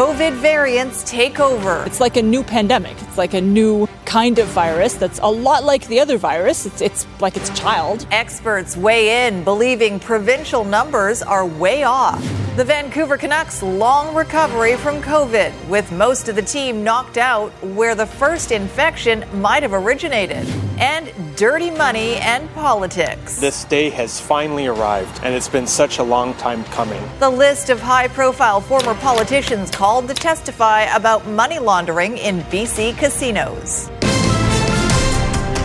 COVID variants take over. It's like a new pandemic. It's like a new kind of virus that's a lot like the other virus. It's, it's like its child. Experts weigh in, believing provincial numbers are way off. The Vancouver Canucks' long recovery from COVID, with most of the team knocked out where the first infection might have originated. And dirty money and politics. This day has finally arrived, and it's been such a long time coming. The list of high profile former politicians called to testify about money laundering in BC casinos.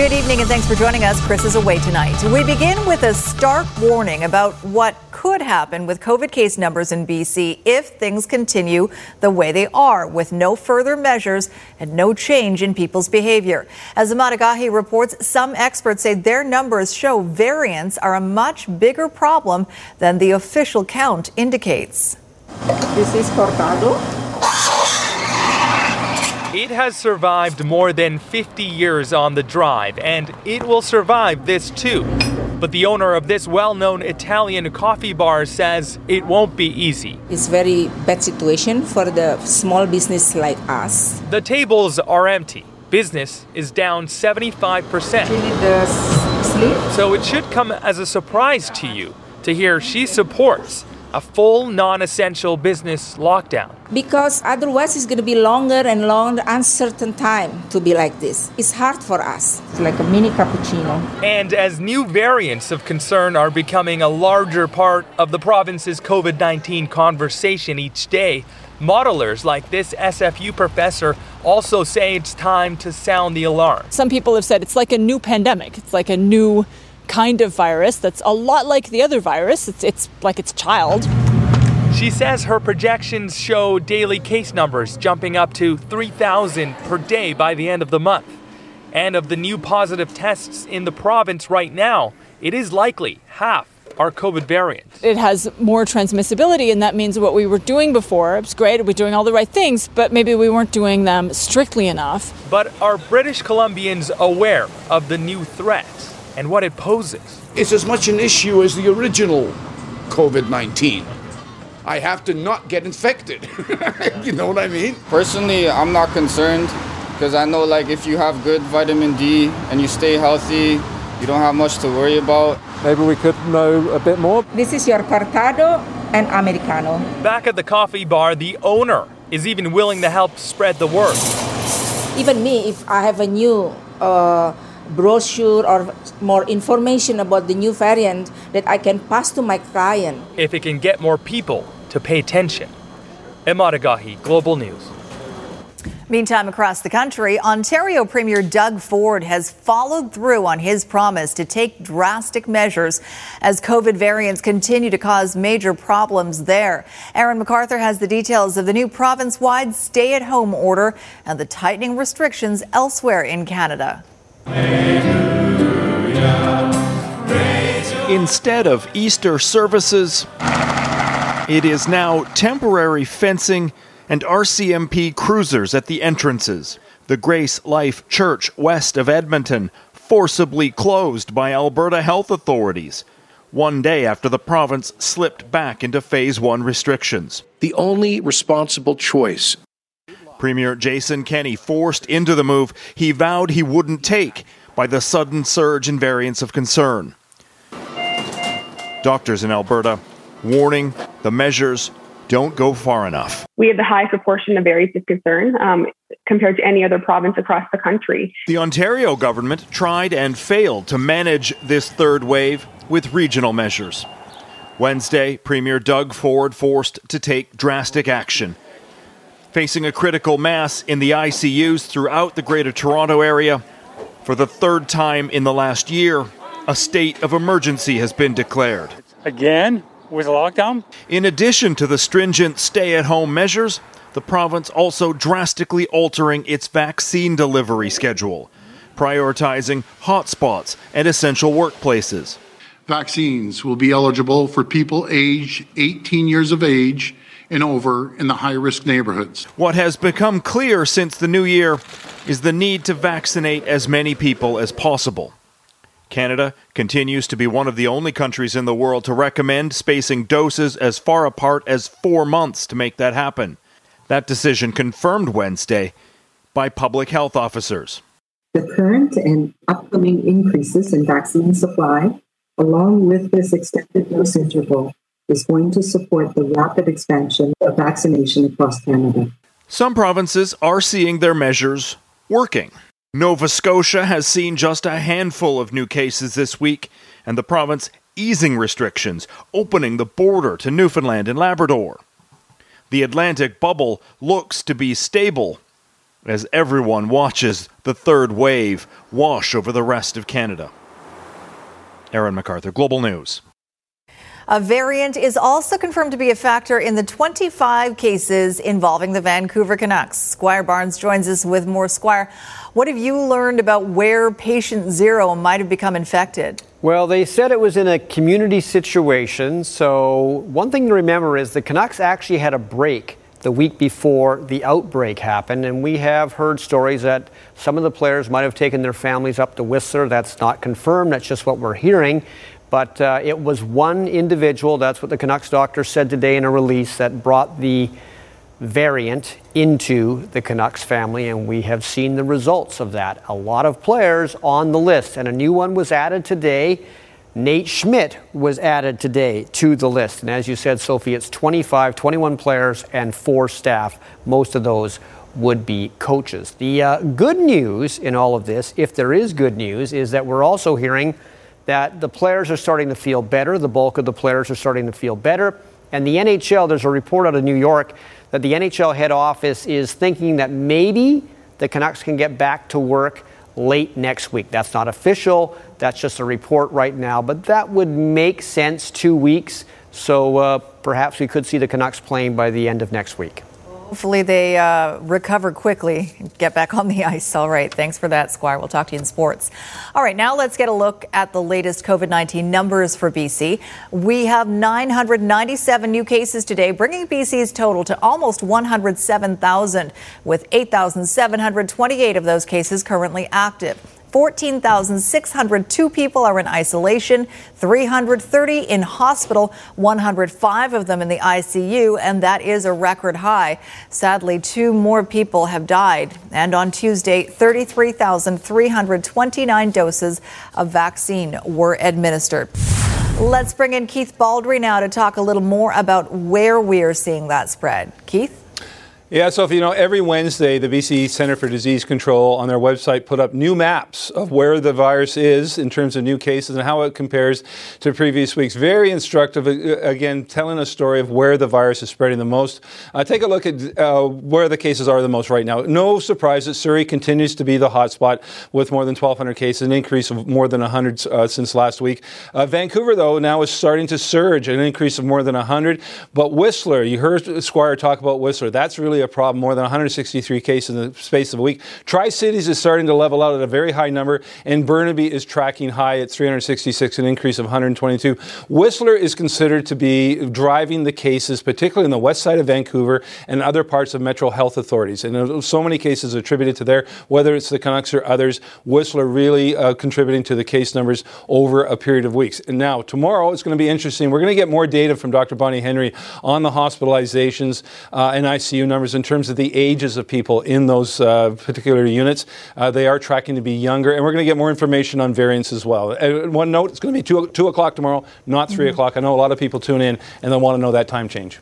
Good evening and thanks for joining us. Chris is away tonight. We begin with a stark warning about what could happen with COVID case numbers in BC if things continue the way they are, with no further measures and no change in people's behavior. As Emad Agahi reports, some experts say their numbers show variants are a much bigger problem than the official count indicates. This is cortado. It has survived more than 50 years on the drive, and it will survive this too. But the owner of this well known Italian coffee bar says it won't be easy. It's very bad situation for the small business like us. The tables are empty. Business is down 75%. She need the sleep. So it should come as a surprise to you to hear she supports a full non essential business lockdown. Because otherwise it's going to be longer and longer, uncertain time to be like this. It's hard for us. It's like a mini cappuccino. And as new variants of concern are becoming a larger part of the province's COVID 19 conversation each day, modelers like this SFU professor also say it's time to sound the alarm. Some people have said it's like a new pandemic. It's like a new kind of virus that's a lot like the other virus. It's, it's like its child. She says her projections show daily case numbers jumping up to 3,000 per day by the end of the month. And of the new positive tests in the province right now, it is likely half are COVID variants. It has more transmissibility, and that means what we were doing before, it's great, we're doing all the right things, but maybe we weren't doing them strictly enough. But are British Columbians aware of the new threat? And what it poses. It's as much an issue as the original COVID 19. I have to not get infected. you know what I mean? Personally, I'm not concerned because I know, like, if you have good vitamin D and you stay healthy, you don't have much to worry about. Maybe we could know a bit more. This is your cortado and americano. Back at the coffee bar, the owner is even willing to help spread the word. Even me, if I have a new uh, brochure or more information about the new variant that I can pass to my client. If it can get more people to pay attention. Emad Agahi, Global News. Meantime, across the country, Ontario Premier Doug Ford has followed through on his promise to take drastic measures as COVID variants continue to cause major problems there. Aaron McArthur has the details of the new province wide stay at home order and the tightening restrictions elsewhere in Canada. Instead of Easter services, it is now temporary fencing and RCMP cruisers at the entrances. The Grace Life Church west of Edmonton forcibly closed by Alberta health authorities one day after the province slipped back into phase 1 restrictions. The only responsible choice Premier Jason Kenney forced into the move he vowed he wouldn't take by the sudden surge in variants of concern. Doctors in Alberta warning the measures don't go far enough. We have the highest proportion of variants of concern um, compared to any other province across the country. The Ontario government tried and failed to manage this third wave with regional measures. Wednesday, Premier Doug Ford forced to take drastic action facing a critical mass in the ICUs throughout the Greater Toronto Area. For the third time in the last year, a state of emergency has been declared. Again, with a lockdown? In addition to the stringent stay at home measures, the province also drastically altering its vaccine delivery schedule, prioritizing hotspots and essential workplaces. Vaccines will be eligible for people aged 18 years of age and over in the high risk neighborhoods. What has become clear since the new year is the need to vaccinate as many people as possible. Canada continues to be one of the only countries in the world to recommend spacing doses as far apart as four months to make that happen. That decision confirmed Wednesday by public health officers. The current and upcoming increases in vaccine supply, along with this extended dose interval, is going to support the rapid expansion of vaccination across Canada. Some provinces are seeing their measures working. Nova Scotia has seen just a handful of new cases this week, and the province easing restrictions, opening the border to Newfoundland and Labrador. The Atlantic bubble looks to be stable as everyone watches the third wave wash over the rest of Canada. Aaron McArthur, Global News. A variant is also confirmed to be a factor in the 25 cases involving the Vancouver Canucks. Squire Barnes joins us with more. Squire, what have you learned about where patient zero might have become infected? Well, they said it was in a community situation. So, one thing to remember is the Canucks actually had a break the week before the outbreak happened. And we have heard stories that some of the players might have taken their families up to Whistler. That's not confirmed, that's just what we're hearing. But uh, it was one individual, that's what the Canucks doctor said today in a release, that brought the variant into the Canucks family, and we have seen the results of that. A lot of players on the list, and a new one was added today. Nate Schmidt was added today to the list. And as you said, Sophie, it's 25, 21 players and four staff. Most of those would be coaches. The uh, good news in all of this, if there is good news, is that we're also hearing that the players are starting to feel better. The bulk of the players are starting to feel better. And the NHL, there's a report out of New York that the NHL head office is thinking that maybe the Canucks can get back to work late next week. That's not official, that's just a report right now, but that would make sense two weeks. So uh, perhaps we could see the Canucks playing by the end of next week. Hopefully they uh, recover quickly, and get back on the ice. All right, thanks for that, Squire. We'll talk to you in sports. All right, now let's get a look at the latest COVID 19 numbers for BC. We have 997 new cases today, bringing BC's total to almost 107,000, with 8,728 of those cases currently active. 14,602 people are in isolation, 330 in hospital, 105 of them in the ICU, and that is a record high. Sadly, two more people have died. And on Tuesday, 33,329 doses of vaccine were administered. Let's bring in Keith Baldrey now to talk a little more about where we're seeing that spread. Keith? Yeah, so you know, every Wednesday, the BC Center for Disease Control on their website put up new maps of where the virus is in terms of new cases and how it compares to previous weeks. Very instructive, uh, again, telling a story of where the virus is spreading the most. Uh, take a look at uh, where the cases are the most right now. No surprise that Surrey continues to be the hotspot with more than 1,200 cases, an increase of more than 100 uh, since last week. Uh, Vancouver, though, now is starting to surge, an increase of more than 100. But Whistler, you heard Squire talk about Whistler. That's really a problem, more than 163 cases in the space of a week. Tri Cities is starting to level out at a very high number, and Burnaby is tracking high at 366, an increase of 122. Whistler is considered to be driving the cases, particularly in the west side of Vancouver and other parts of Metro Health Authorities. And so many cases attributed to there, whether it's the Canucks or others. Whistler really uh, contributing to the case numbers over a period of weeks. And now, tomorrow, it's going to be interesting. We're going to get more data from Dr. Bonnie Henry on the hospitalizations uh, and ICU numbers numbers in terms of the ages of people in those uh, particular units. Uh, they are tracking to be younger, and we're going to get more information on variants as well. Uh, one note: it's going to be two, two o'clock tomorrow, not 3 mm-hmm. o'clock. I know a lot of people tune in and they want to know that time change.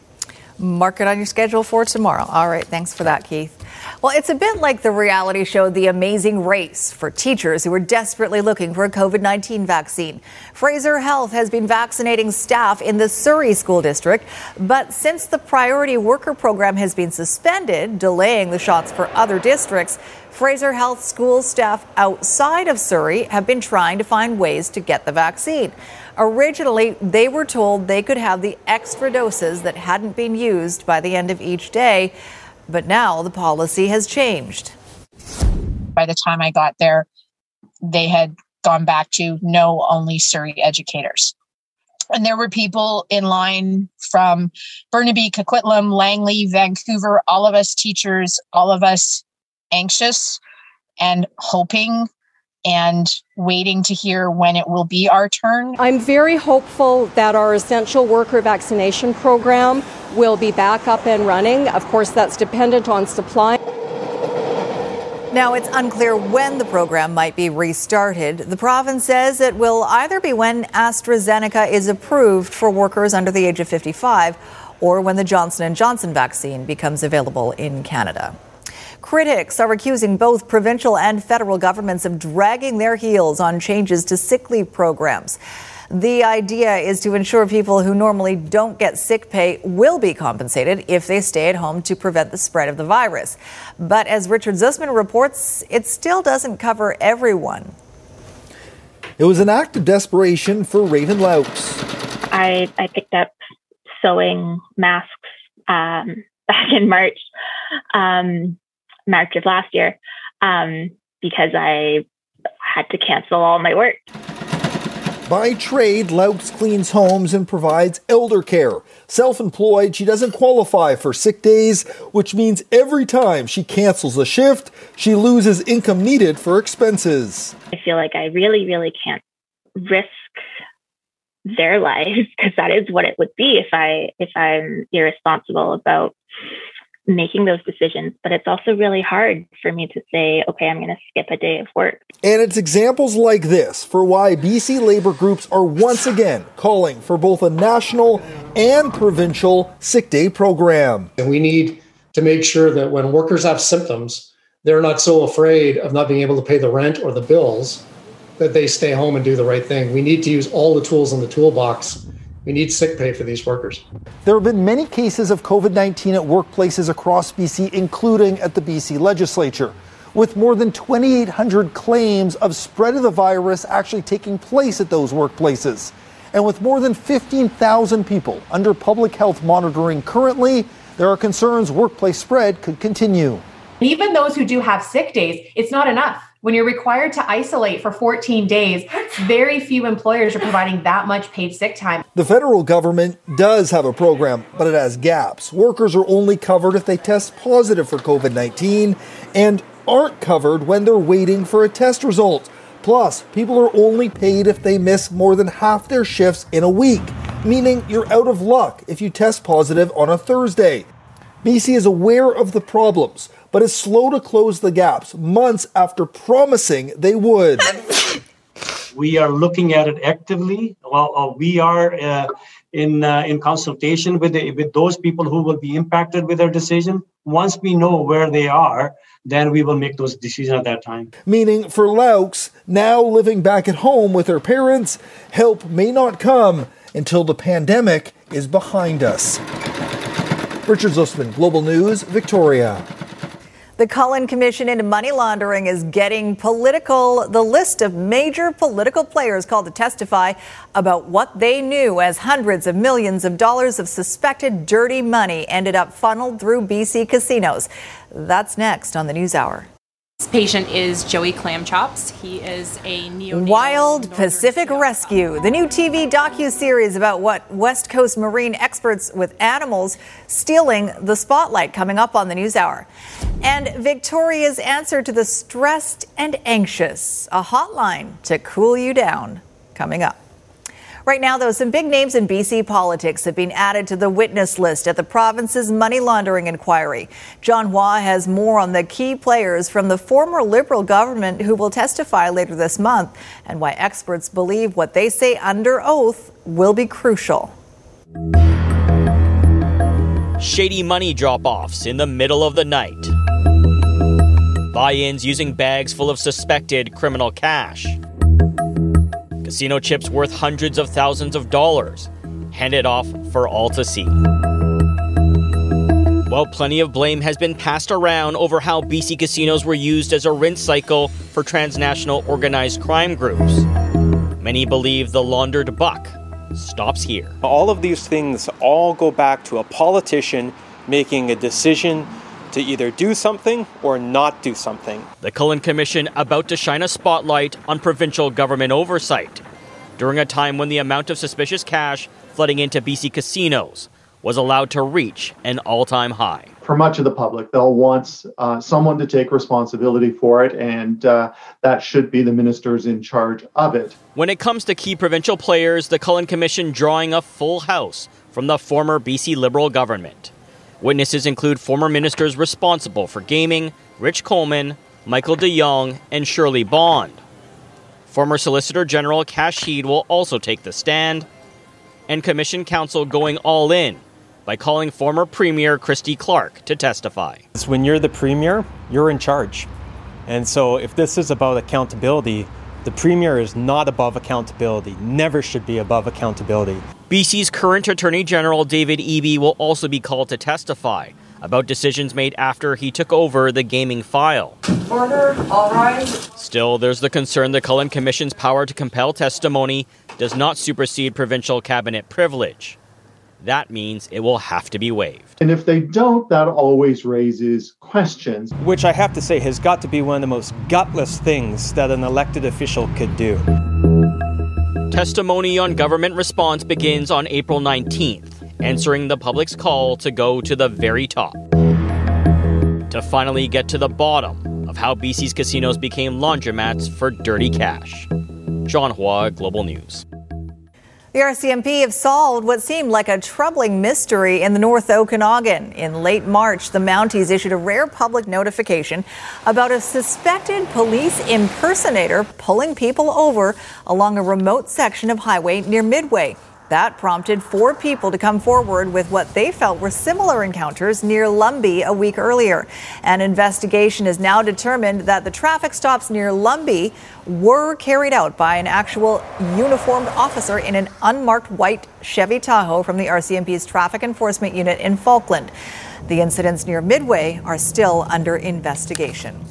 Mark it on your schedule for tomorrow. All right, thanks for that, Keith. Well, it's a bit like the reality show The Amazing Race for teachers who are desperately looking for a COVID 19 vaccine. Fraser Health has been vaccinating staff in the Surrey School District, but since the priority worker program has been suspended, delaying the shots for other districts, Fraser Health school staff outside of Surrey have been trying to find ways to get the vaccine. Originally, they were told they could have the extra doses that hadn't been used by the end of each day. But now the policy has changed. By the time I got there, they had gone back to no only Surrey educators. And there were people in line from Burnaby, Coquitlam, Langley, Vancouver, all of us teachers, all of us anxious and hoping and waiting to hear when it will be our turn. I'm very hopeful that our essential worker vaccination program will be back up and running. Of course, that's dependent on supply. Now, it's unclear when the program might be restarted. The province says it will either be when AstraZeneca is approved for workers under the age of 55 or when the Johnson & Johnson vaccine becomes available in Canada. Critics are accusing both provincial and federal governments of dragging their heels on changes to sick leave programs. The idea is to ensure people who normally don't get sick pay will be compensated if they stay at home to prevent the spread of the virus. But as Richard Zussman reports, it still doesn't cover everyone. It was an act of desperation for Raven Laux. I, I picked up sewing masks um, back in March, um, March of last year, um, because I had to cancel all my work. By trade, Laux cleans homes and provides elder care. Self employed, she doesn't qualify for sick days, which means every time she cancels a shift, she loses income needed for expenses. I feel like I really, really can't risk their lives because that is what it would be if I if I'm irresponsible about making those decisions. But it's also really hard for me to say, okay, I'm going to skip a day of work. And it's examples like this for why BC labor groups are once again calling for both a national and provincial sick day program. And we need to make sure that when workers have symptoms, they're not so afraid of not being able to pay the rent or the bills that they stay home and do the right thing. We need to use all the tools in the toolbox we need sick pay for these workers. There have been many cases of COVID 19 at workplaces across BC, including at the BC legislature, with more than 2,800 claims of spread of the virus actually taking place at those workplaces. And with more than 15,000 people under public health monitoring currently, there are concerns workplace spread could continue. Even those who do have sick days, it's not enough. When you're required to isolate for 14 days, very few employers are providing that much paid sick time. The federal government does have a program, but it has gaps. Workers are only covered if they test positive for COVID 19 and aren't covered when they're waiting for a test result. Plus, people are only paid if they miss more than half their shifts in a week, meaning you're out of luck if you test positive on a Thursday. BC is aware of the problems, but is slow to close the gaps months after promising they would. we are looking at it actively. Well, uh, we are uh, in uh, in consultation with the, with those people who will be impacted with our decision. Once we know where they are, then we will make those decisions at that time. Meaning, for Laux, now living back at home with her parents, help may not come until the pandemic is behind us. Richard Zussman, Global News, Victoria. The Cullen Commission into Money Laundering is getting political. The list of major political players called to testify about what they knew as hundreds of millions of dollars of suspected dirty money ended up funneled through BC casinos. That's next on the News Hour. This patient is Joey Clamchops. He is a neonatal Wild Pacific Rescue, the new TV docu-series about what West Coast marine experts with animals stealing the spotlight coming up on the News Hour. And Victoria's answer to the stressed and anxious, a hotline to cool you down coming up. Right now, though, some big names in BC politics have been added to the witness list at the province's money laundering inquiry. John Hua has more on the key players from the former Liberal government who will testify later this month and why experts believe what they say under oath will be crucial. Shady money drop offs in the middle of the night. Buy ins using bags full of suspected criminal cash casino chips worth hundreds of thousands of dollars, handed off for all to see. While plenty of blame has been passed around over how BC casinos were used as a rinse cycle for transnational organized crime groups, many believe the laundered buck stops here. All of these things all go back to a politician making a decision to either do something or not do something. The Cullen Commission about to shine a spotlight on provincial government oversight during a time when the amount of suspicious cash flooding into BC casinos was allowed to reach an all time high. For much of the public, they'll want uh, someone to take responsibility for it, and uh, that should be the ministers in charge of it. When it comes to key provincial players, the Cullen Commission drawing a full house from the former BC Liberal government. Witnesses include former ministers responsible for gaming, Rich Coleman, Michael de Jong, and Shirley Bond. Former Solicitor General Kash Heed will also take the stand, and Commission counsel going all in by calling former Premier Christy Clark to testify. When you're the Premier, you're in charge. And so if this is about accountability, the Premier is not above accountability, never should be above accountability. BC's current Attorney General David Eby will also be called to testify about decisions made after he took over the gaming file. Order, all right. Still, there's the concern the Cullen Commission's power to compel testimony does not supersede provincial cabinet privilege that means it will have to be waived. And if they don't, that always raises questions. Which I have to say has got to be one of the most gutless things that an elected official could do. Testimony on government response begins on April 19th, answering the public's call to go to the very top. To finally get to the bottom of how BC's casinos became laundromats for dirty cash. John Hua, Global News. The RCMP have solved what seemed like a troubling mystery in the North Okanagan. In late March, the Mounties issued a rare public notification about a suspected police impersonator pulling people over along a remote section of highway near Midway. That prompted four people to come forward with what they felt were similar encounters near Lumby a week earlier. An investigation has now determined that the traffic stops near Lumby were carried out by an actual uniformed officer in an unmarked white Chevy Tahoe from the RCMP's Traffic Enforcement Unit in Falkland. The incidents near Midway are still under investigation.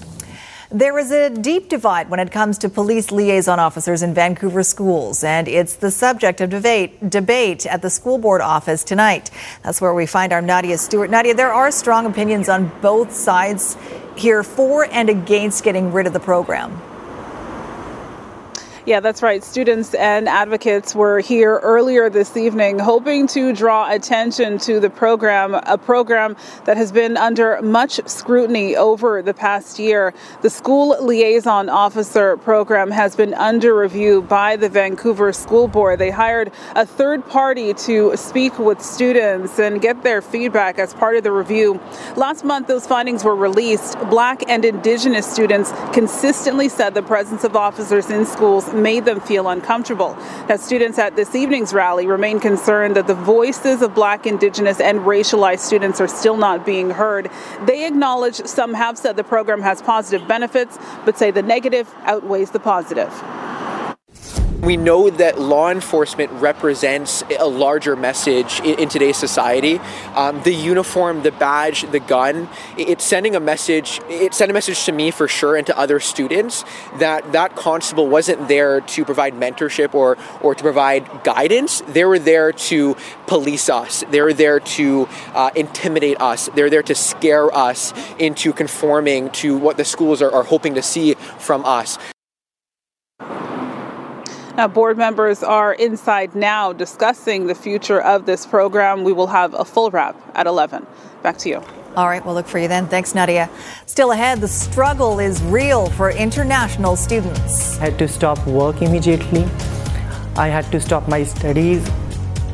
There is a deep divide when it comes to police liaison officers in Vancouver schools, and it's the subject of debate, debate at the school board office tonight. That's where we find our Nadia Stewart. Nadia, there are strong opinions on both sides here for and against getting rid of the program. Yeah, that's right. Students and advocates were here earlier this evening hoping to draw attention to the program, a program that has been under much scrutiny over the past year. The School Liaison Officer program has been under review by the Vancouver School Board. They hired a third party to speak with students and get their feedback as part of the review. Last month, those findings were released. Black and Indigenous students consistently said the presence of officers in schools made them feel uncomfortable. Now, students at this evening's rally remain concerned that the voices of black, indigenous, and racialized students are still not being heard. They acknowledge some have said the program has positive benefits, but say the negative outweighs the positive. We know that law enforcement represents a larger message in, today's society. Um, the uniform, the badge, the gun, it's sending a message. It sent a message to me for sure and to other students that that constable wasn't there to provide mentorship or, or to provide guidance. They were there to police us. They were there to uh, intimidate us. They're there to scare us into conforming to what the schools are, are hoping to see from us. Now, board members are inside now discussing the future of this program. We will have a full wrap at 11. Back to you. All right, we'll look for you then. Thanks, Nadia. Still ahead, the struggle is real for international students. I had to stop work immediately. I had to stop my studies.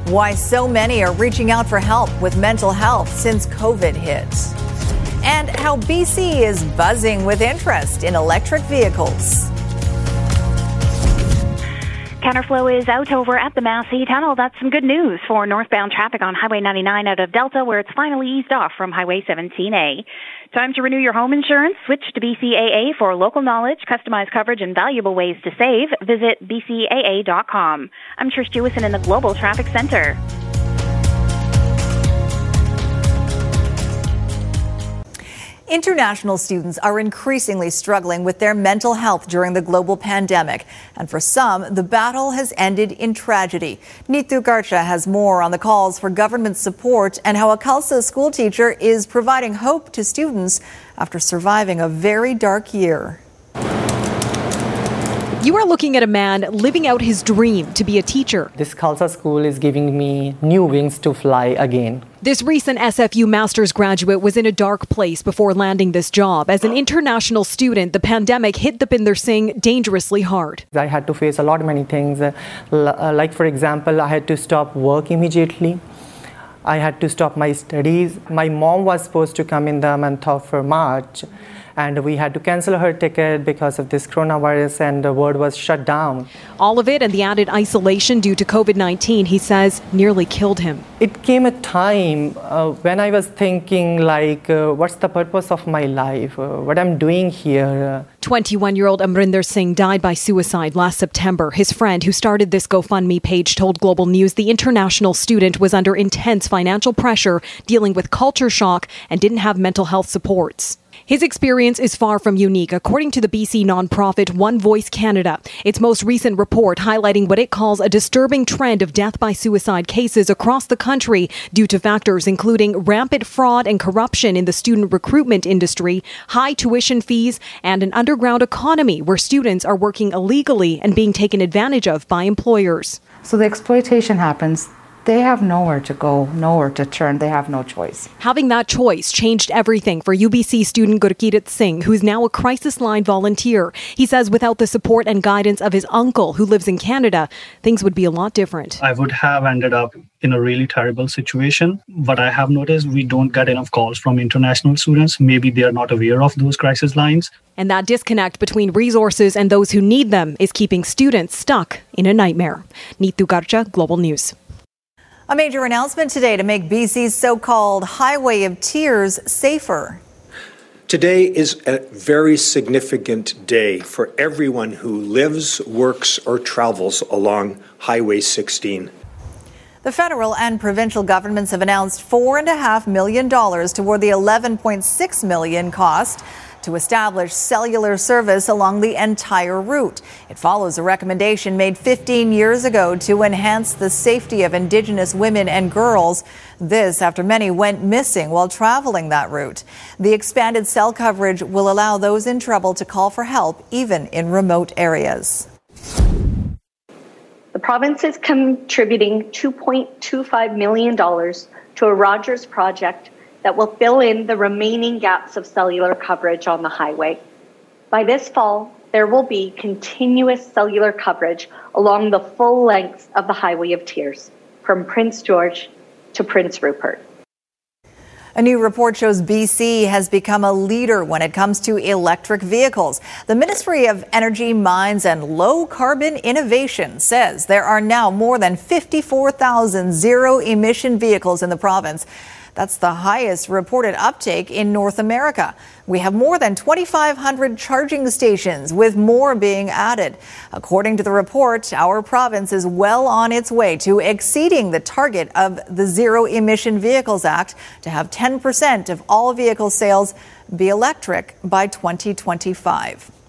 Why so many are reaching out for help with mental health since COVID hit. And how BC is buzzing with interest in electric vehicles. Counterflow is out over at the Massey Tunnel. That's some good news for northbound traffic on Highway 99 out of Delta, where it's finally eased off from Highway 17A. Time to renew your home insurance. Switch to BCAA for local knowledge, customized coverage, and valuable ways to save. Visit bcaa.com. I'm Trish Jewison in the Global Traffic Center. International students are increasingly struggling with their mental health during the global pandemic. And for some, the battle has ended in tragedy. Neetu Garcha has more on the calls for government support and how a Khalsa schoolteacher is providing hope to students after surviving a very dark year. You are looking at a man living out his dream to be a teacher. This Khalsa school is giving me new wings to fly again. This recent SFU master's graduate was in a dark place before landing this job. As an international student, the pandemic hit the Pinder Singh dangerously hard. I had to face a lot of many things. Uh, uh, like, for example, I had to stop work immediately. I had to stop my studies. My mom was supposed to come in the month of March and we had to cancel her ticket because of this coronavirus and the world was shut down. All of it and the added isolation due to COVID 19, he says, nearly killed him. It came a time uh, when I was thinking, like, uh, what's the purpose of my life? Uh, what I'm doing here? 21 year old Amrinder Singh died by suicide last September. His friend, who started this GoFundMe page, told Global News the international student was under intense financial pressure, dealing with culture shock, and didn't have mental health supports. His experience is far from unique, according to the BC nonprofit One Voice Canada. Its most recent report highlighting what it calls a disturbing trend of death by suicide cases across the country due to factors including rampant fraud and corruption in the student recruitment industry, high tuition fees, and an underground economy where students are working illegally and being taken advantage of by employers. So the exploitation happens they have nowhere to go, nowhere to turn. They have no choice. Having that choice changed everything for UBC student Gurkirat Singh, who's now a crisis line volunteer. He says without the support and guidance of his uncle, who lives in Canada, things would be a lot different. I would have ended up in a really terrible situation. But I have noticed we don't get enough calls from international students. Maybe they are not aware of those crisis lines. And that disconnect between resources and those who need them is keeping students stuck in a nightmare. Neetu Garcha, Global News. A major announcement today to make BC's so called Highway of Tears safer. Today is a very significant day for everyone who lives, works, or travels along Highway 16. The federal and provincial governments have announced $4.5 million toward the 11.6 million cost to establish cellular service along the entire route. It follows a recommendation made 15 years ago to enhance the safety of Indigenous women and girls. This after many went missing while traveling that route. The expanded cell coverage will allow those in trouble to call for help even in remote areas. The province is contributing $2.25 million to a Rogers project that will fill in the remaining gaps of cellular coverage on the highway. By this fall, there will be continuous cellular coverage along the full length of the Highway of Tears, from Prince George to Prince Rupert. A new report shows BC has become a leader when it comes to electric vehicles. The Ministry of Energy, Mines and Low Carbon Innovation says there are now more than 54,000 zero emission vehicles in the province. That's the highest reported uptake in North America. We have more than 2,500 charging stations, with more being added. According to the report, our province is well on its way to exceeding the target of the Zero Emission Vehicles Act to have 10% of all vehicle sales be electric by 2025.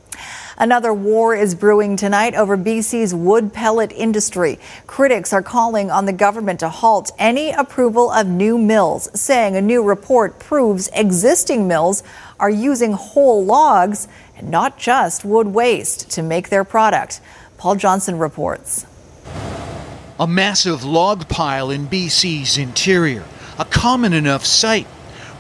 Another war is brewing tonight over BC's wood pellet industry. Critics are calling on the government to halt any approval of new mills, saying a new report proves existing mills are using whole logs and not just wood waste to make their product. Paul Johnson reports. A massive log pile in BC's interior, a common enough sight.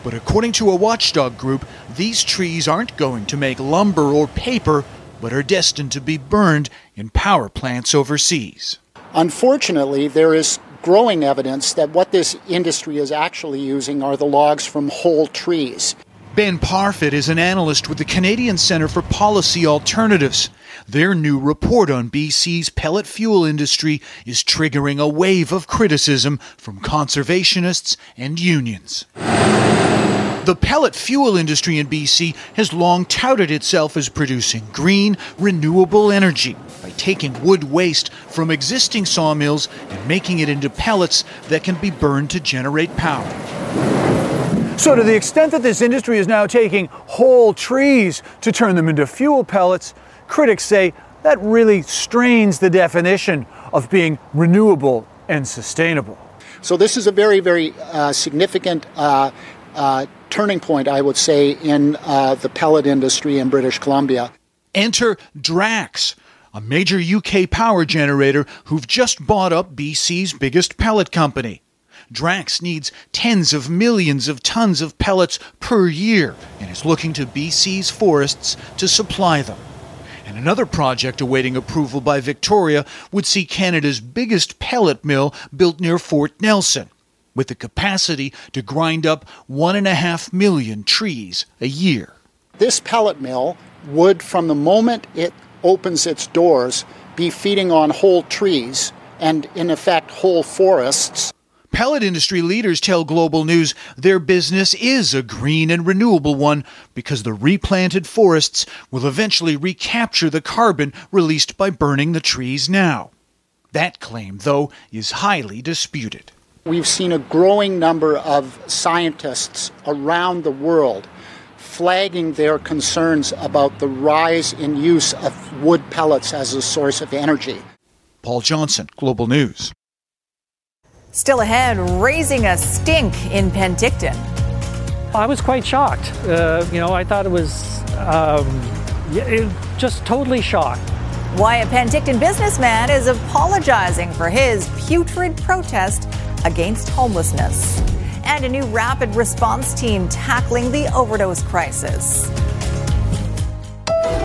But according to a watchdog group, these trees aren't going to make lumber or paper but are destined to be burned in power plants overseas. Unfortunately, there is growing evidence that what this industry is actually using are the logs from whole trees. Ben Parfitt is an analyst with the Canadian Centre for Policy Alternatives. Their new report on BC's pellet fuel industry is triggering a wave of criticism from conservationists and unions. The pellet fuel industry in BC has long touted itself as producing green, renewable energy by taking wood waste from existing sawmills and making it into pellets that can be burned to generate power. So, to the extent that this industry is now taking whole trees to turn them into fuel pellets, critics say that really strains the definition of being renewable and sustainable. So, this is a very, very uh, significant uh, uh, turning point, I would say, in uh, the pellet industry in British Columbia. Enter Drax, a major UK power generator who've just bought up BC's biggest pellet company. Drax needs tens of millions of tons of pellets per year and is looking to BC's forests to supply them. And another project awaiting approval by Victoria would see Canada's biggest pellet mill built near Fort Nelson, with the capacity to grind up one and a half million trees a year. This pellet mill would, from the moment it opens its doors, be feeding on whole trees and, in effect, whole forests. Pellet industry leaders tell Global News their business is a green and renewable one because the replanted forests will eventually recapture the carbon released by burning the trees now. That claim, though, is highly disputed. We've seen a growing number of scientists around the world flagging their concerns about the rise in use of wood pellets as a source of energy. Paul Johnson, Global News. Still ahead, raising a stink in Penticton. I was quite shocked. Uh, you know, I thought it was um, it, just totally shocked. Why a Penticton businessman is apologizing for his putrid protest against homelessness. And a new rapid response team tackling the overdose crisis.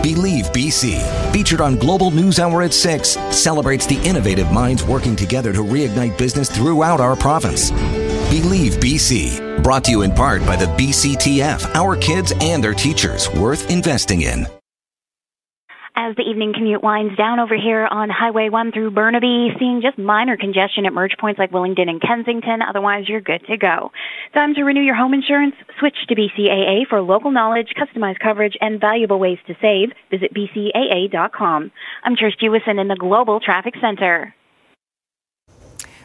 Believe BC, featured on Global News Hour at 6, celebrates the innovative minds working together to reignite business throughout our province. Believe BC, brought to you in part by the BCTF, our kids and their teachers, worth investing in. As the evening commute winds down over here on Highway 1 through Burnaby, seeing just minor congestion at merge points like Willingdon and Kensington. Otherwise, you're good to go. Time to renew your home insurance. Switch to BCAA for local knowledge, customized coverage, and valuable ways to save. Visit bcaa.com. I'm Trish Jewison in the Global Traffic Center.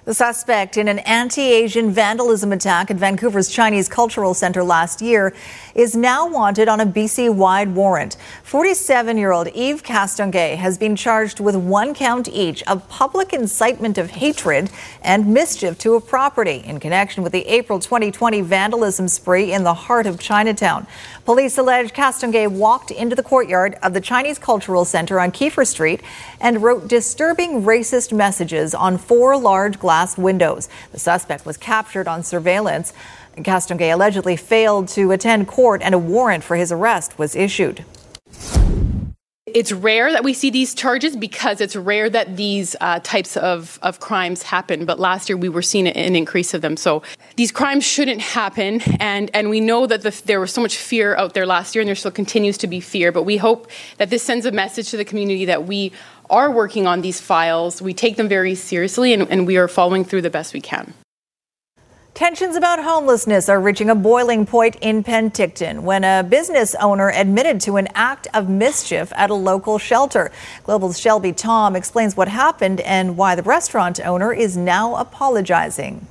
The suspect in an anti Asian vandalism attack at Vancouver's Chinese Cultural Center last year is now wanted on a BC wide warrant. 47 year old Yves Castonguay has been charged with one count each of public incitement of hatred and mischief to a property in connection with the April 2020 vandalism spree in the heart of Chinatown. Police allege Castonguay walked into the courtyard of the Chinese Cultural Center on Keefer Street and wrote disturbing racist messages on four large glass windows. The suspect was captured on surveillance. Castonguay allegedly failed to attend court and a warrant for his arrest was issued it's rare that we see these charges because it's rare that these uh, types of, of crimes happen. But last year we were seeing an increase of them. So these crimes shouldn't happen. And, and we know that the, there was so much fear out there last year, and there still continues to be fear. But we hope that this sends a message to the community that we are working on these files. We take them very seriously, and, and we are following through the best we can. Tensions about homelessness are reaching a boiling point in Penticton when a business owner admitted to an act of mischief at a local shelter. Global's Shelby Tom explains what happened and why the restaurant owner is now apologizing.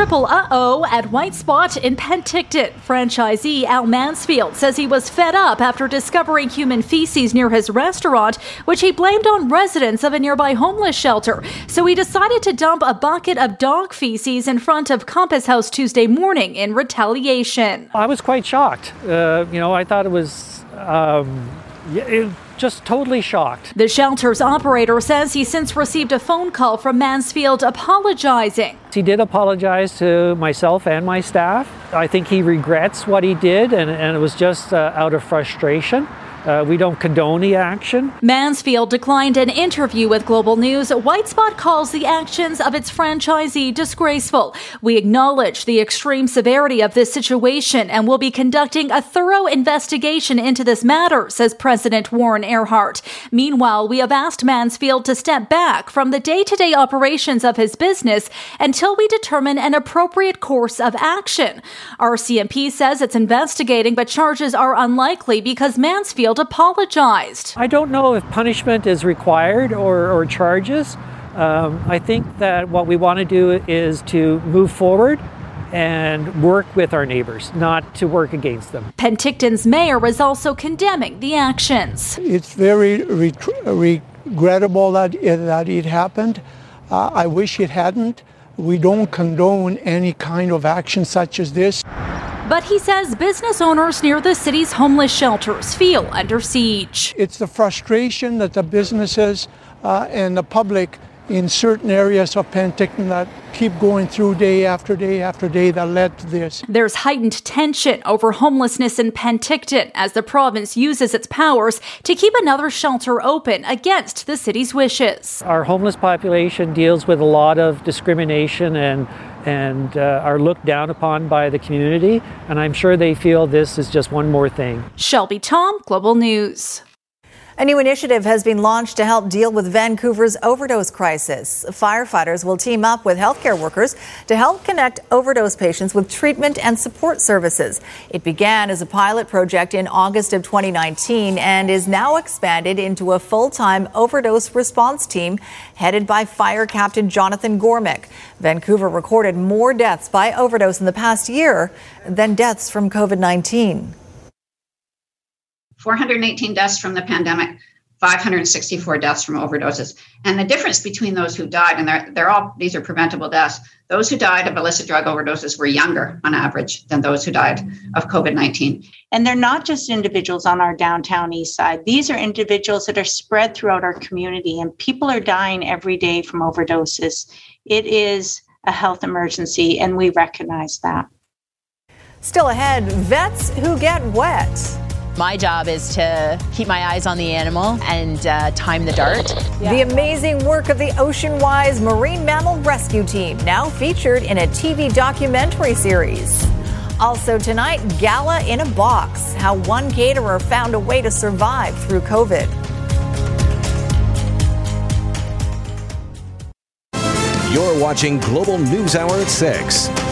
Triple uh oh at White Spot in Penticton. Franchisee Al Mansfield says he was fed up after discovering human feces near his restaurant, which he blamed on residents of a nearby homeless shelter. So he decided to dump a bucket of dog feces in front of Compass House Tuesday morning in retaliation. I was quite shocked. Uh, you know, I thought it was. Um, it, just totally shocked. The shelter's operator says he since received a phone call from Mansfield apologizing. He did apologize to myself and my staff. I think he regrets what he did, and, and it was just uh, out of frustration. Uh, we don't condone the action. Mansfield declined an interview with Global News. White Spot calls the actions of its franchisee disgraceful. We acknowledge the extreme severity of this situation and will be conducting a thorough investigation into this matter, says President Warren Erhart. Meanwhile, we have asked Mansfield to step back from the day to day operations of his business until we determine an appropriate course of action. RCMP says it's investigating, but charges are unlikely because Mansfield apologized. I don't know if punishment is required or, or charges. Um, I think that what we want to do is to move forward and work with our neighbors, not to work against them. Penticton's mayor is also condemning the actions. It's very regrettable that it, that it happened. Uh, I wish it hadn't. We don't condone any kind of action such as this. But he says business owners near the city's homeless shelters feel under siege. It's the frustration that the businesses uh, and the public in certain areas of Penticton that keep going through day after day after day that led to this. There's heightened tension over homelessness in Penticton as the province uses its powers to keep another shelter open against the city's wishes. Our homeless population deals with a lot of discrimination and and uh, are looked down upon by the community and I'm sure they feel this is just one more thing. Shelby Thom, Global News. A new initiative has been launched to help deal with Vancouver's overdose crisis. Firefighters will team up with healthcare workers to help connect overdose patients with treatment and support services. It began as a pilot project in August of 2019 and is now expanded into a full time overdose response team headed by Fire Captain Jonathan Gormick. Vancouver recorded more deaths by overdose in the past year than deaths from COVID 19. 418 deaths from the pandemic, 564 deaths from overdoses. And the difference between those who died, and they're, they're all, these are preventable deaths, those who died of illicit drug overdoses were younger on average than those who died of COVID 19. And they're not just individuals on our downtown east side, these are individuals that are spread throughout our community, and people are dying every day from overdoses. It is a health emergency, and we recognize that. Still ahead, vets who get wet. My job is to keep my eyes on the animal and uh, time the dart. Yeah. The amazing work of the Oceanwise Marine Mammal Rescue Team, now featured in a TV documentary series. Also tonight, Gala in a Box How one caterer found a way to survive through COVID. You're watching Global News Hour at 6.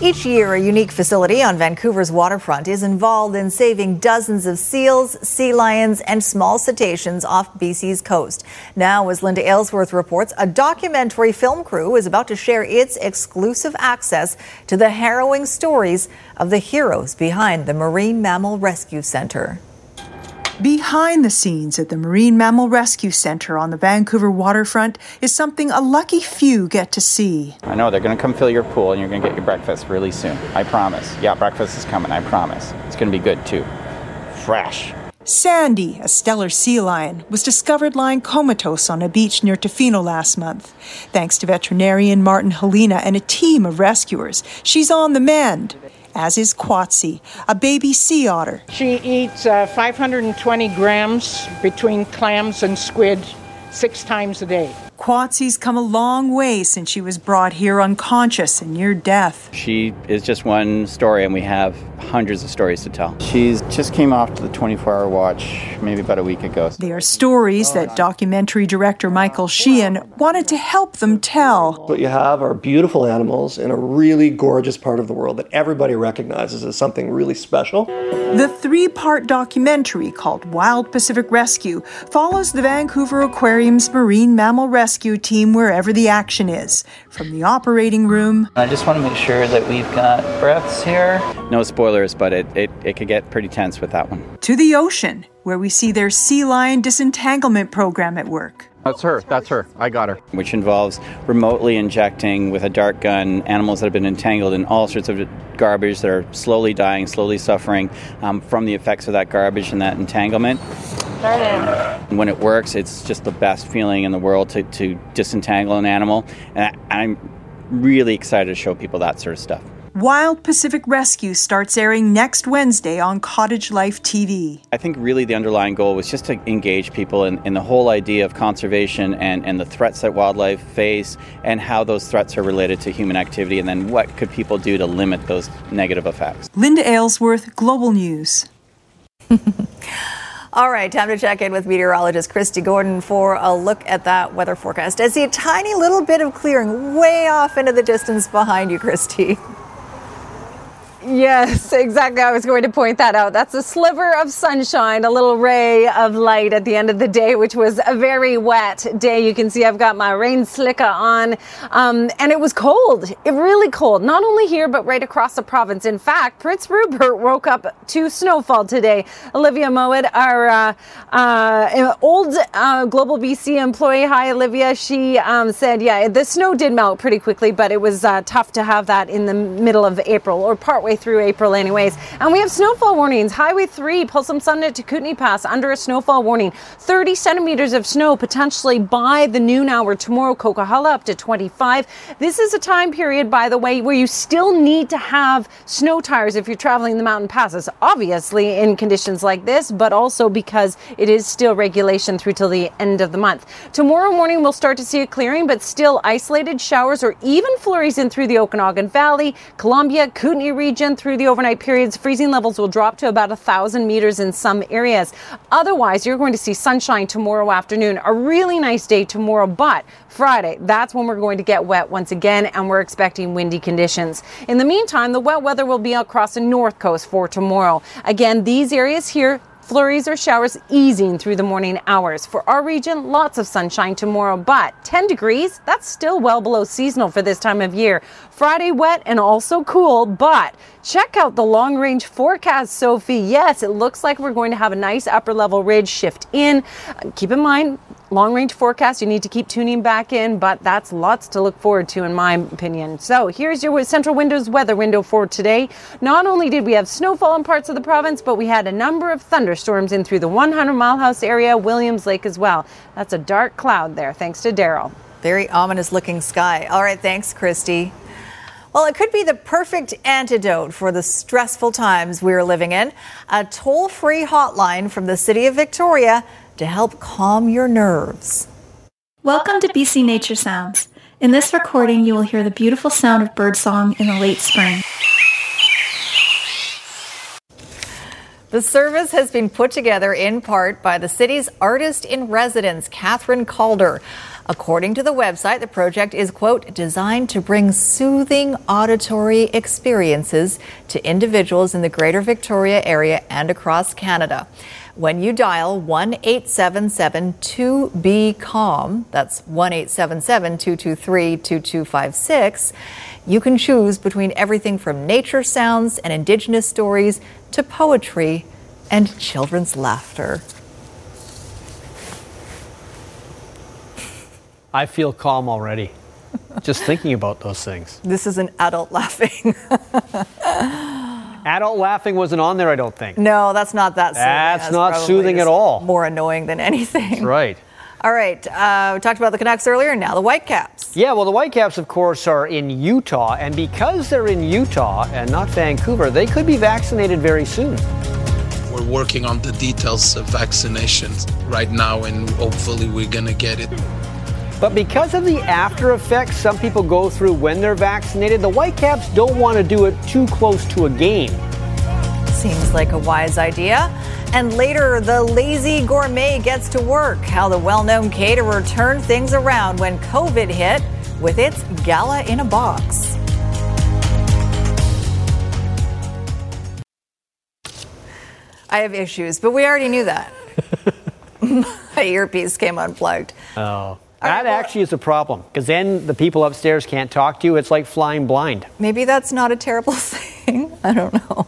Each year, a unique facility on Vancouver's waterfront is involved in saving dozens of seals, sea lions, and small cetaceans off BC's coast. Now, as Linda Aylesworth reports, a documentary film crew is about to share its exclusive access to the harrowing stories of the heroes behind the Marine Mammal Rescue Center. Behind the scenes at the Marine Mammal Rescue Center on the Vancouver waterfront is something a lucky few get to see. I know they're going to come fill your pool and you're going to get your breakfast really soon. I promise. Yeah, breakfast is coming. I promise. It's going to be good too. Fresh. Sandy, a stellar sea lion, was discovered lying comatose on a beach near Tofino last month. Thanks to veterinarian Martin Haulena and a team of rescuers, she's on the mend as is Quatsi, a baby sea otter. She eats uh, 520 grams between clams and squid six times a day. Quatsi's come a long way since she was brought here unconscious and near death. She is just one story, and we have hundreds of stories to tell. She's just came off to the 24 hour watch maybe about a week ago. They are stories that documentary director Michael Sheehan wanted to help them tell. What you have are beautiful animals in a really gorgeous part of the world that everybody recognizes as something really special. The three part documentary called Wild Pacific Rescue follows the Vancouver Aquarium's marine mammal rescue rescue team wherever the action is, from the operating room. I just want to make sure that we've got breaths here. No spoilers, but it, it, it could get pretty tense with that one. To the ocean, where we see their sea lion disentanglement program at work. That's her. That's her. I got her. Which involves remotely injecting with a dart gun animals that have been entangled in all sorts of garbage that are slowly dying, slowly suffering um, from the effects of that garbage and that entanglement. When it works, it's just the best feeling in the world to, to disentangle an animal. And I, I'm really excited to show people that sort of stuff. Wild Pacific Rescue starts airing next Wednesday on Cottage Life TV. I think really the underlying goal was just to engage people in, in the whole idea of conservation and, and the threats that wildlife face and how those threats are related to human activity and then what could people do to limit those negative effects. Linda Aylesworth, Global News. All right, time to check in with meteorologist Kristi Gordon for a look at that weather forecast. I see a tiny little bit of clearing way off into the distance behind you, Kristi. Yes, exactly. I was going to point that out. That's a sliver of sunshine, a little ray of light at the end of the day, which was a very wet day. You can see I've got my rain slicker on. Um, and it was cold, it really cold, not only here, but right across the province. In fact, Prince Rupert woke up to snowfall today. Olivia Mowat, our uh, uh, old uh, Global BC employee, hi, Olivia, she um, said, yeah, the snow did melt pretty quickly, but it was uh, tough to have that in the middle of April or partway through April, anyways. And we have snowfall warnings. Highway 3, Paulson Summit to Kootenay Pass under a snowfall warning. 30 centimeters of snow potentially by the noon hour tomorrow. Coquihalla up to 25. This is a time period, by the way, where you still need to have snow tires if you're traveling the mountain passes. Obviously, in conditions like this, but also because it is still regulation through till the end of the month. Tomorrow morning, we'll start to see a clearing, but still isolated showers or even flurries in through the Okanagan Valley, Columbia, Kootenay region through the overnight periods. Freezing levels will drop to about a thousand meters in some areas. Otherwise, you're going to see sunshine tomorrow afternoon. A really nice day tomorrow, but Friday, that's when we're going to get wet once again, and we're expecting windy conditions. In the meantime, the wet weather will be across the north coast for tomorrow. Again, these areas here Flurries or showers easing through the morning hours. For our region, lots of sunshine tomorrow, but 10 degrees, that's still well below seasonal for this time of year. Friday wet and also cool, but check out the long range forecast, Sophie. Yes, it looks like we're going to have a nice upper level ridge shift in. Keep in mind, long range forecast, you need to keep tuning back in, but that's lots to look forward to, in my opinion. So here's your Centra Windows weather window for today. Not only did we have snowfall in parts of the province, but we had a number of thunderstorms in through the 100 mile house area, Williams Lake as well. That's a dark cloud there, thanks to Daryl. Very ominous looking sky. All right, thanks, Kristi. Well, it could be the perfect antidote for the stressful times we're living in. A toll free hotline from the City of Victoria to help calm your nerves. Welcome to BC Nature Sounds. In this recording, you will hear the beautiful sound of birdsong in the late spring. The service has been put together in part by the city's artist in residence, Catherine Calder. According to the website, the project is, quote, designed to bring soothing auditory experiences to individuals in the greater Victoria area and across Canada. When you dial 1 877 2B CALM, that's 1 877 223 2256, you can choose between everything from nature sounds and Indigenous stories to poetry and children's laughter. I feel calm already. Just thinking about those things. This is an adult laughing. Adult laughing wasn't on there, I don't think. No, that's not that soothing. That's, not soothing at all. More annoying than anything. That's right. All right. Uh, we talked about the Canucks earlier, now the Whitecaps. Yeah, well, the Whitecaps, of course, are in Utah, and because they're in Utah and not Vancouver, they could be vaccinated very soon. We're working on the details of vaccinations right now, and hopefully, we're going to get it. But because of the after effects some people go through when they're vaccinated, the Whitecaps don't want to do it too close to a game. Seems like a wise idea. And later, the lazy gourmet gets to work. How the well known caterer turned things around when COVID hit with its gala in a box. I have issues, but we already knew that. My earpiece came unplugged. Oh. That actually is a problem because then the people upstairs can't talk to you. It's like flying blind. Maybe that's not a terrible thing. I don't know.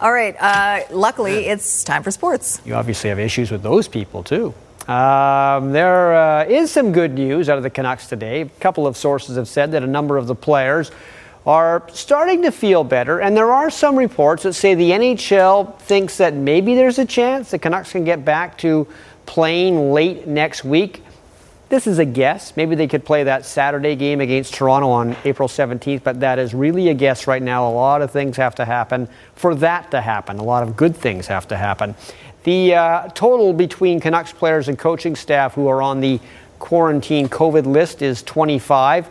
All right. Uh, luckily, it's time for sports. You obviously have issues with those people too. Um, there uh, is some good news out of the Canucks today. A couple of sources have said that a number of the players are starting to feel better, and there are some reports that say the NHL thinks that maybe there's a chance the Canucks can get back to playing late next week. This is a guess. Maybe they could play that Saturday game against Toronto on April 17th, but that is really a guess right now. A lot of things have to happen for that to happen. A lot of good things have to happen. The uh, total between Canucks players and coaching staff who are on the quarantine COVID list is 25.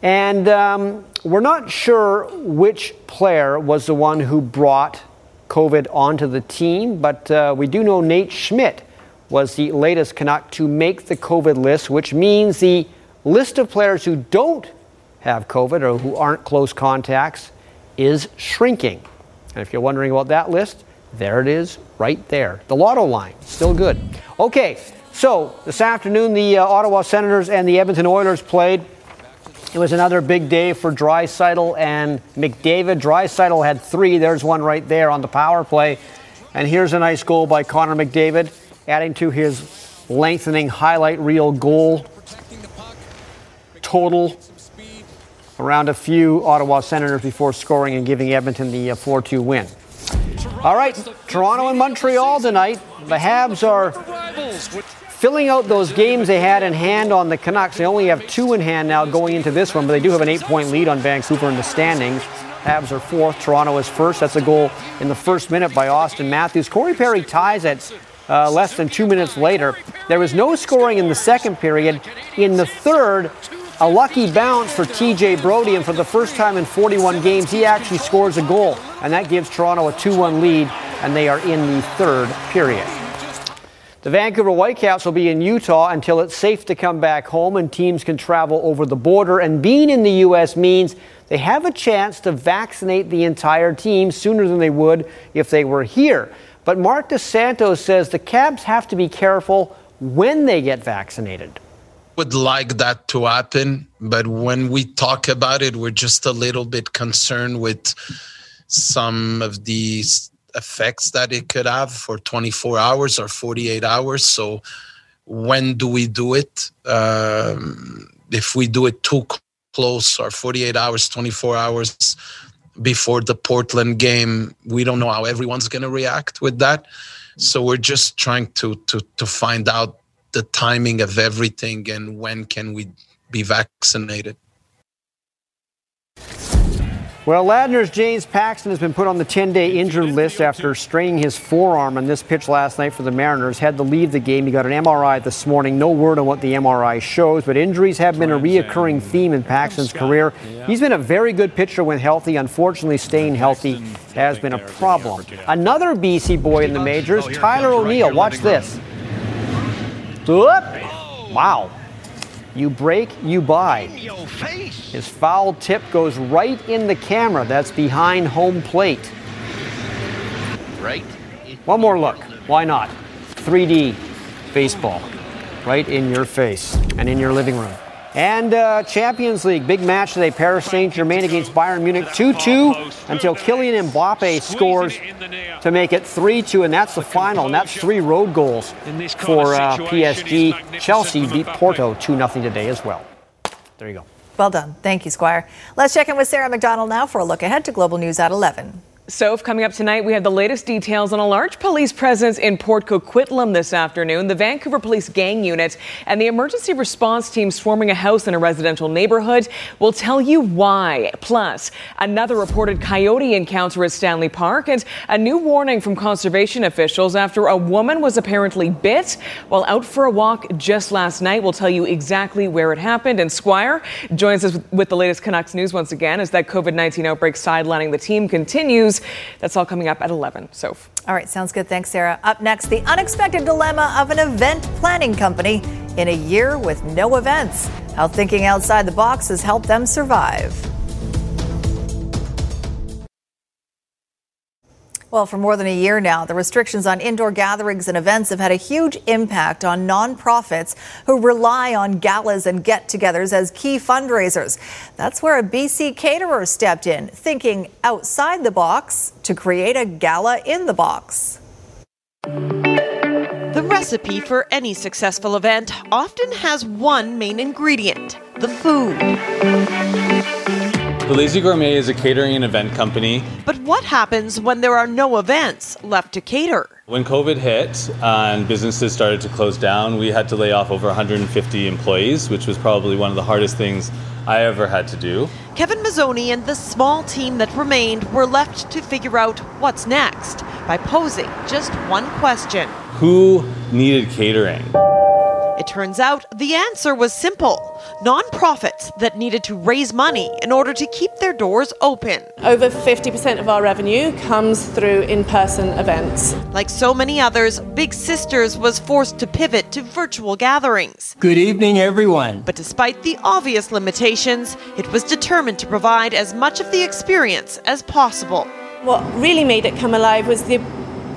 And um, we're not sure which player was the one who brought COVID onto the team, but uh, we do know Nate Schmidt was the latest Canuck to make the COVID list, which means the list of players who don't have COVID or who aren't close contacts is shrinking. And if you're wondering about that list, there it is right there. The lotto line, still good. Okay, so this afternoon, the uh, Ottawa Senators and the Edmonton Oilers played. It was another big day for Draisaitl and McDavid. Draisaitl had three. There's one right there on the power play. And here's a nice goal by Connor McDavid, adding to his lengthening highlight reel goal total around a few Ottawa Senators before scoring and giving Edmonton the uh, 4 2 win. All right, Toronto and Montreal tonight. The Habs are filling out those games they had in hand on the Canucks. They only have two in hand now going into this one, but they do have an eight point lead on Vancouver in the standings. Habs are fourth. Toronto is first. That's a goal in the first minute by Auston Matthews. Corey Perry ties it uh, less than two minutes later. There was no scoring in the second period. In the third, a lucky bounce for TJ Brodie, and for the first time in 41 games, he actually scores a goal, and that gives Toronto a 2 1 lead, and they are in the third period. The Vancouver Whitecaps will be in Utah until it's safe to come back home and teams can travel over the border. And being in the U.S. means they have a chance to vaccinate the entire team sooner than they would if they were here. But Marc Dos Santos says the Caps have to be careful when they get vaccinated. Would like that to happen but when we talk about it we're just a little bit concerned with some of these effects that it could have for 24 hours or 48 hours. So when do we do it? Um, if we do it too close or 48 hours 24 hours before the portland game we don't know how everyone's going to react with that so we're just trying to to to find out the timing of everything and when can we be vaccinated. Well, Ladner's James Paxton has been put on the 10 day injured list after straining his forearm on this pitch last night for the Mariners. Had to leave the game. He got an MRI this morning. No word on what the MRI shows, but injuries have been a reoccurring theme in Paxton's career. He's been a very good pitcher when healthy. Unfortunately, staying healthy has been a problem. Another BC boy in the majors, Tyler O'Neill. Watch this. Wow. You break, you buy. His foul tip goes right in the camera that's behind home plate. Right. One more look. Why not? 3D baseball right in your face and in your living room. And uh, Champions League, big match today. Paris Saint Germain against Bayern Munich 2 2 until Kylian Mbappe scores to make it 3 2. And that's the final. And that's three road goals for uh, PSG. Chelsea beat Porto 2 0 today as well. There you go. Well done. Thank you, Squire. Let's check in with Sarah McDonald now for a look ahead to Global News at 11. So, coming up tonight, we have the latest details on a large police presence in Port Coquitlam this afternoon, the Vancouver Police Gang Unit, and the emergency response team swarming a house in a residential neighborhood. We'll tell you why. Plus, another reported coyote encounter at Stanley Park, and a new warning from conservation officials after a woman was apparently bit while out for a walk just last night. We'll tell you exactly where it happened. And Squire joins us with the latest Canucks news once again as that COVID 19 outbreak sidelining the team continues. That's all coming up at 11. So. All right, sounds good. Thanks, Sarah. Up next, the unexpected dilemma of an event planning company in a year with no events. How thinking outside the box has helped them survive. Well, for more than a year now, the restrictions on indoor gatherings and events have had a huge impact on nonprofits who rely on galas and get togethers as key fundraisers. That's where a BC caterer stepped in, thinking outside the box to create a gala in the box. The recipe for any successful event often has one main ingredient the food. The Lazy Gourmet is a catering and event company. But what happens when there are no events left to cater? When COVID hit uh, and businesses started to close down, we had to lay off over 150 employees, which was probably one of the hardest things I ever had to do. Kevin Mazzoni and the small team that remained were left to figure out what's next by posing just one question Who needed catering? It turns out the answer was simple nonprofits that needed to raise money in order to keep their doors open. Over 50% of our revenue comes through in person events. Like so many others, Big Sisters was forced to pivot to virtual gatherings. Good evening, everyone. But despite the obvious limitations, it was determined to provide as much of the experience as possible. What really made it come alive was the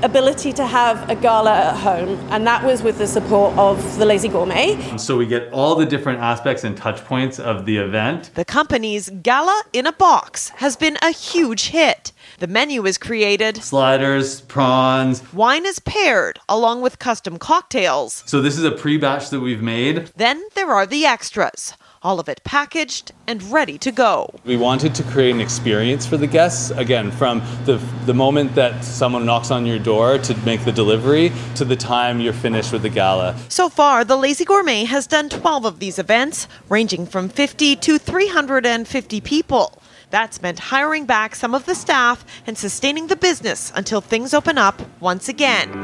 ability to have a gala at home, and that was with the support of the Lazy Gourmet. So we get all the different aspects and touch points of the event. The company's Gala in a Box has been a huge hit. The menu is created, Sliders, prawns. wine is paired along with custom cocktails. So this is a pre-batch that we've made. Then there are the extras, all of it packaged and ready to go. We wanted to create an experience for the guests, again, from the, the moment that someone knocks on your door to make the delivery to the time you're finished with the gala. So far, the Lazy Gourmet has done 12 of these events, ranging from 50 to 350 people. That's meant hiring back some of the staff and sustaining the business until things open up once again.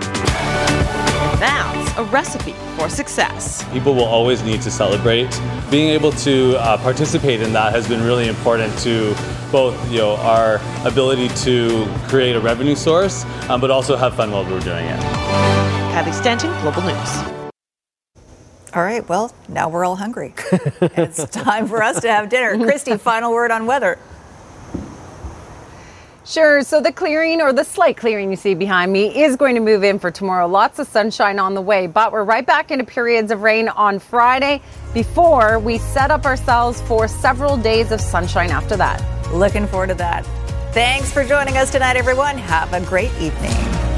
That's a recipe for success. People will always need to celebrate. Being able to uh, participate in that has been really important to both you know, our ability to create a revenue source, um, but also have fun while we're doing it. Kathy Stanton, Global News. All right, well, now we're all hungry. it's time for us to have dinner. Kristi, final word on weather. Sure. So the clearing or the slight clearing you see behind me is going to move in for tomorrow. Lots of sunshine on the way, but we're right back into periods of rain on Friday before we set up ourselves for several days of sunshine after that. Looking forward to that. Thanks for joining us tonight, everyone. Have a great evening.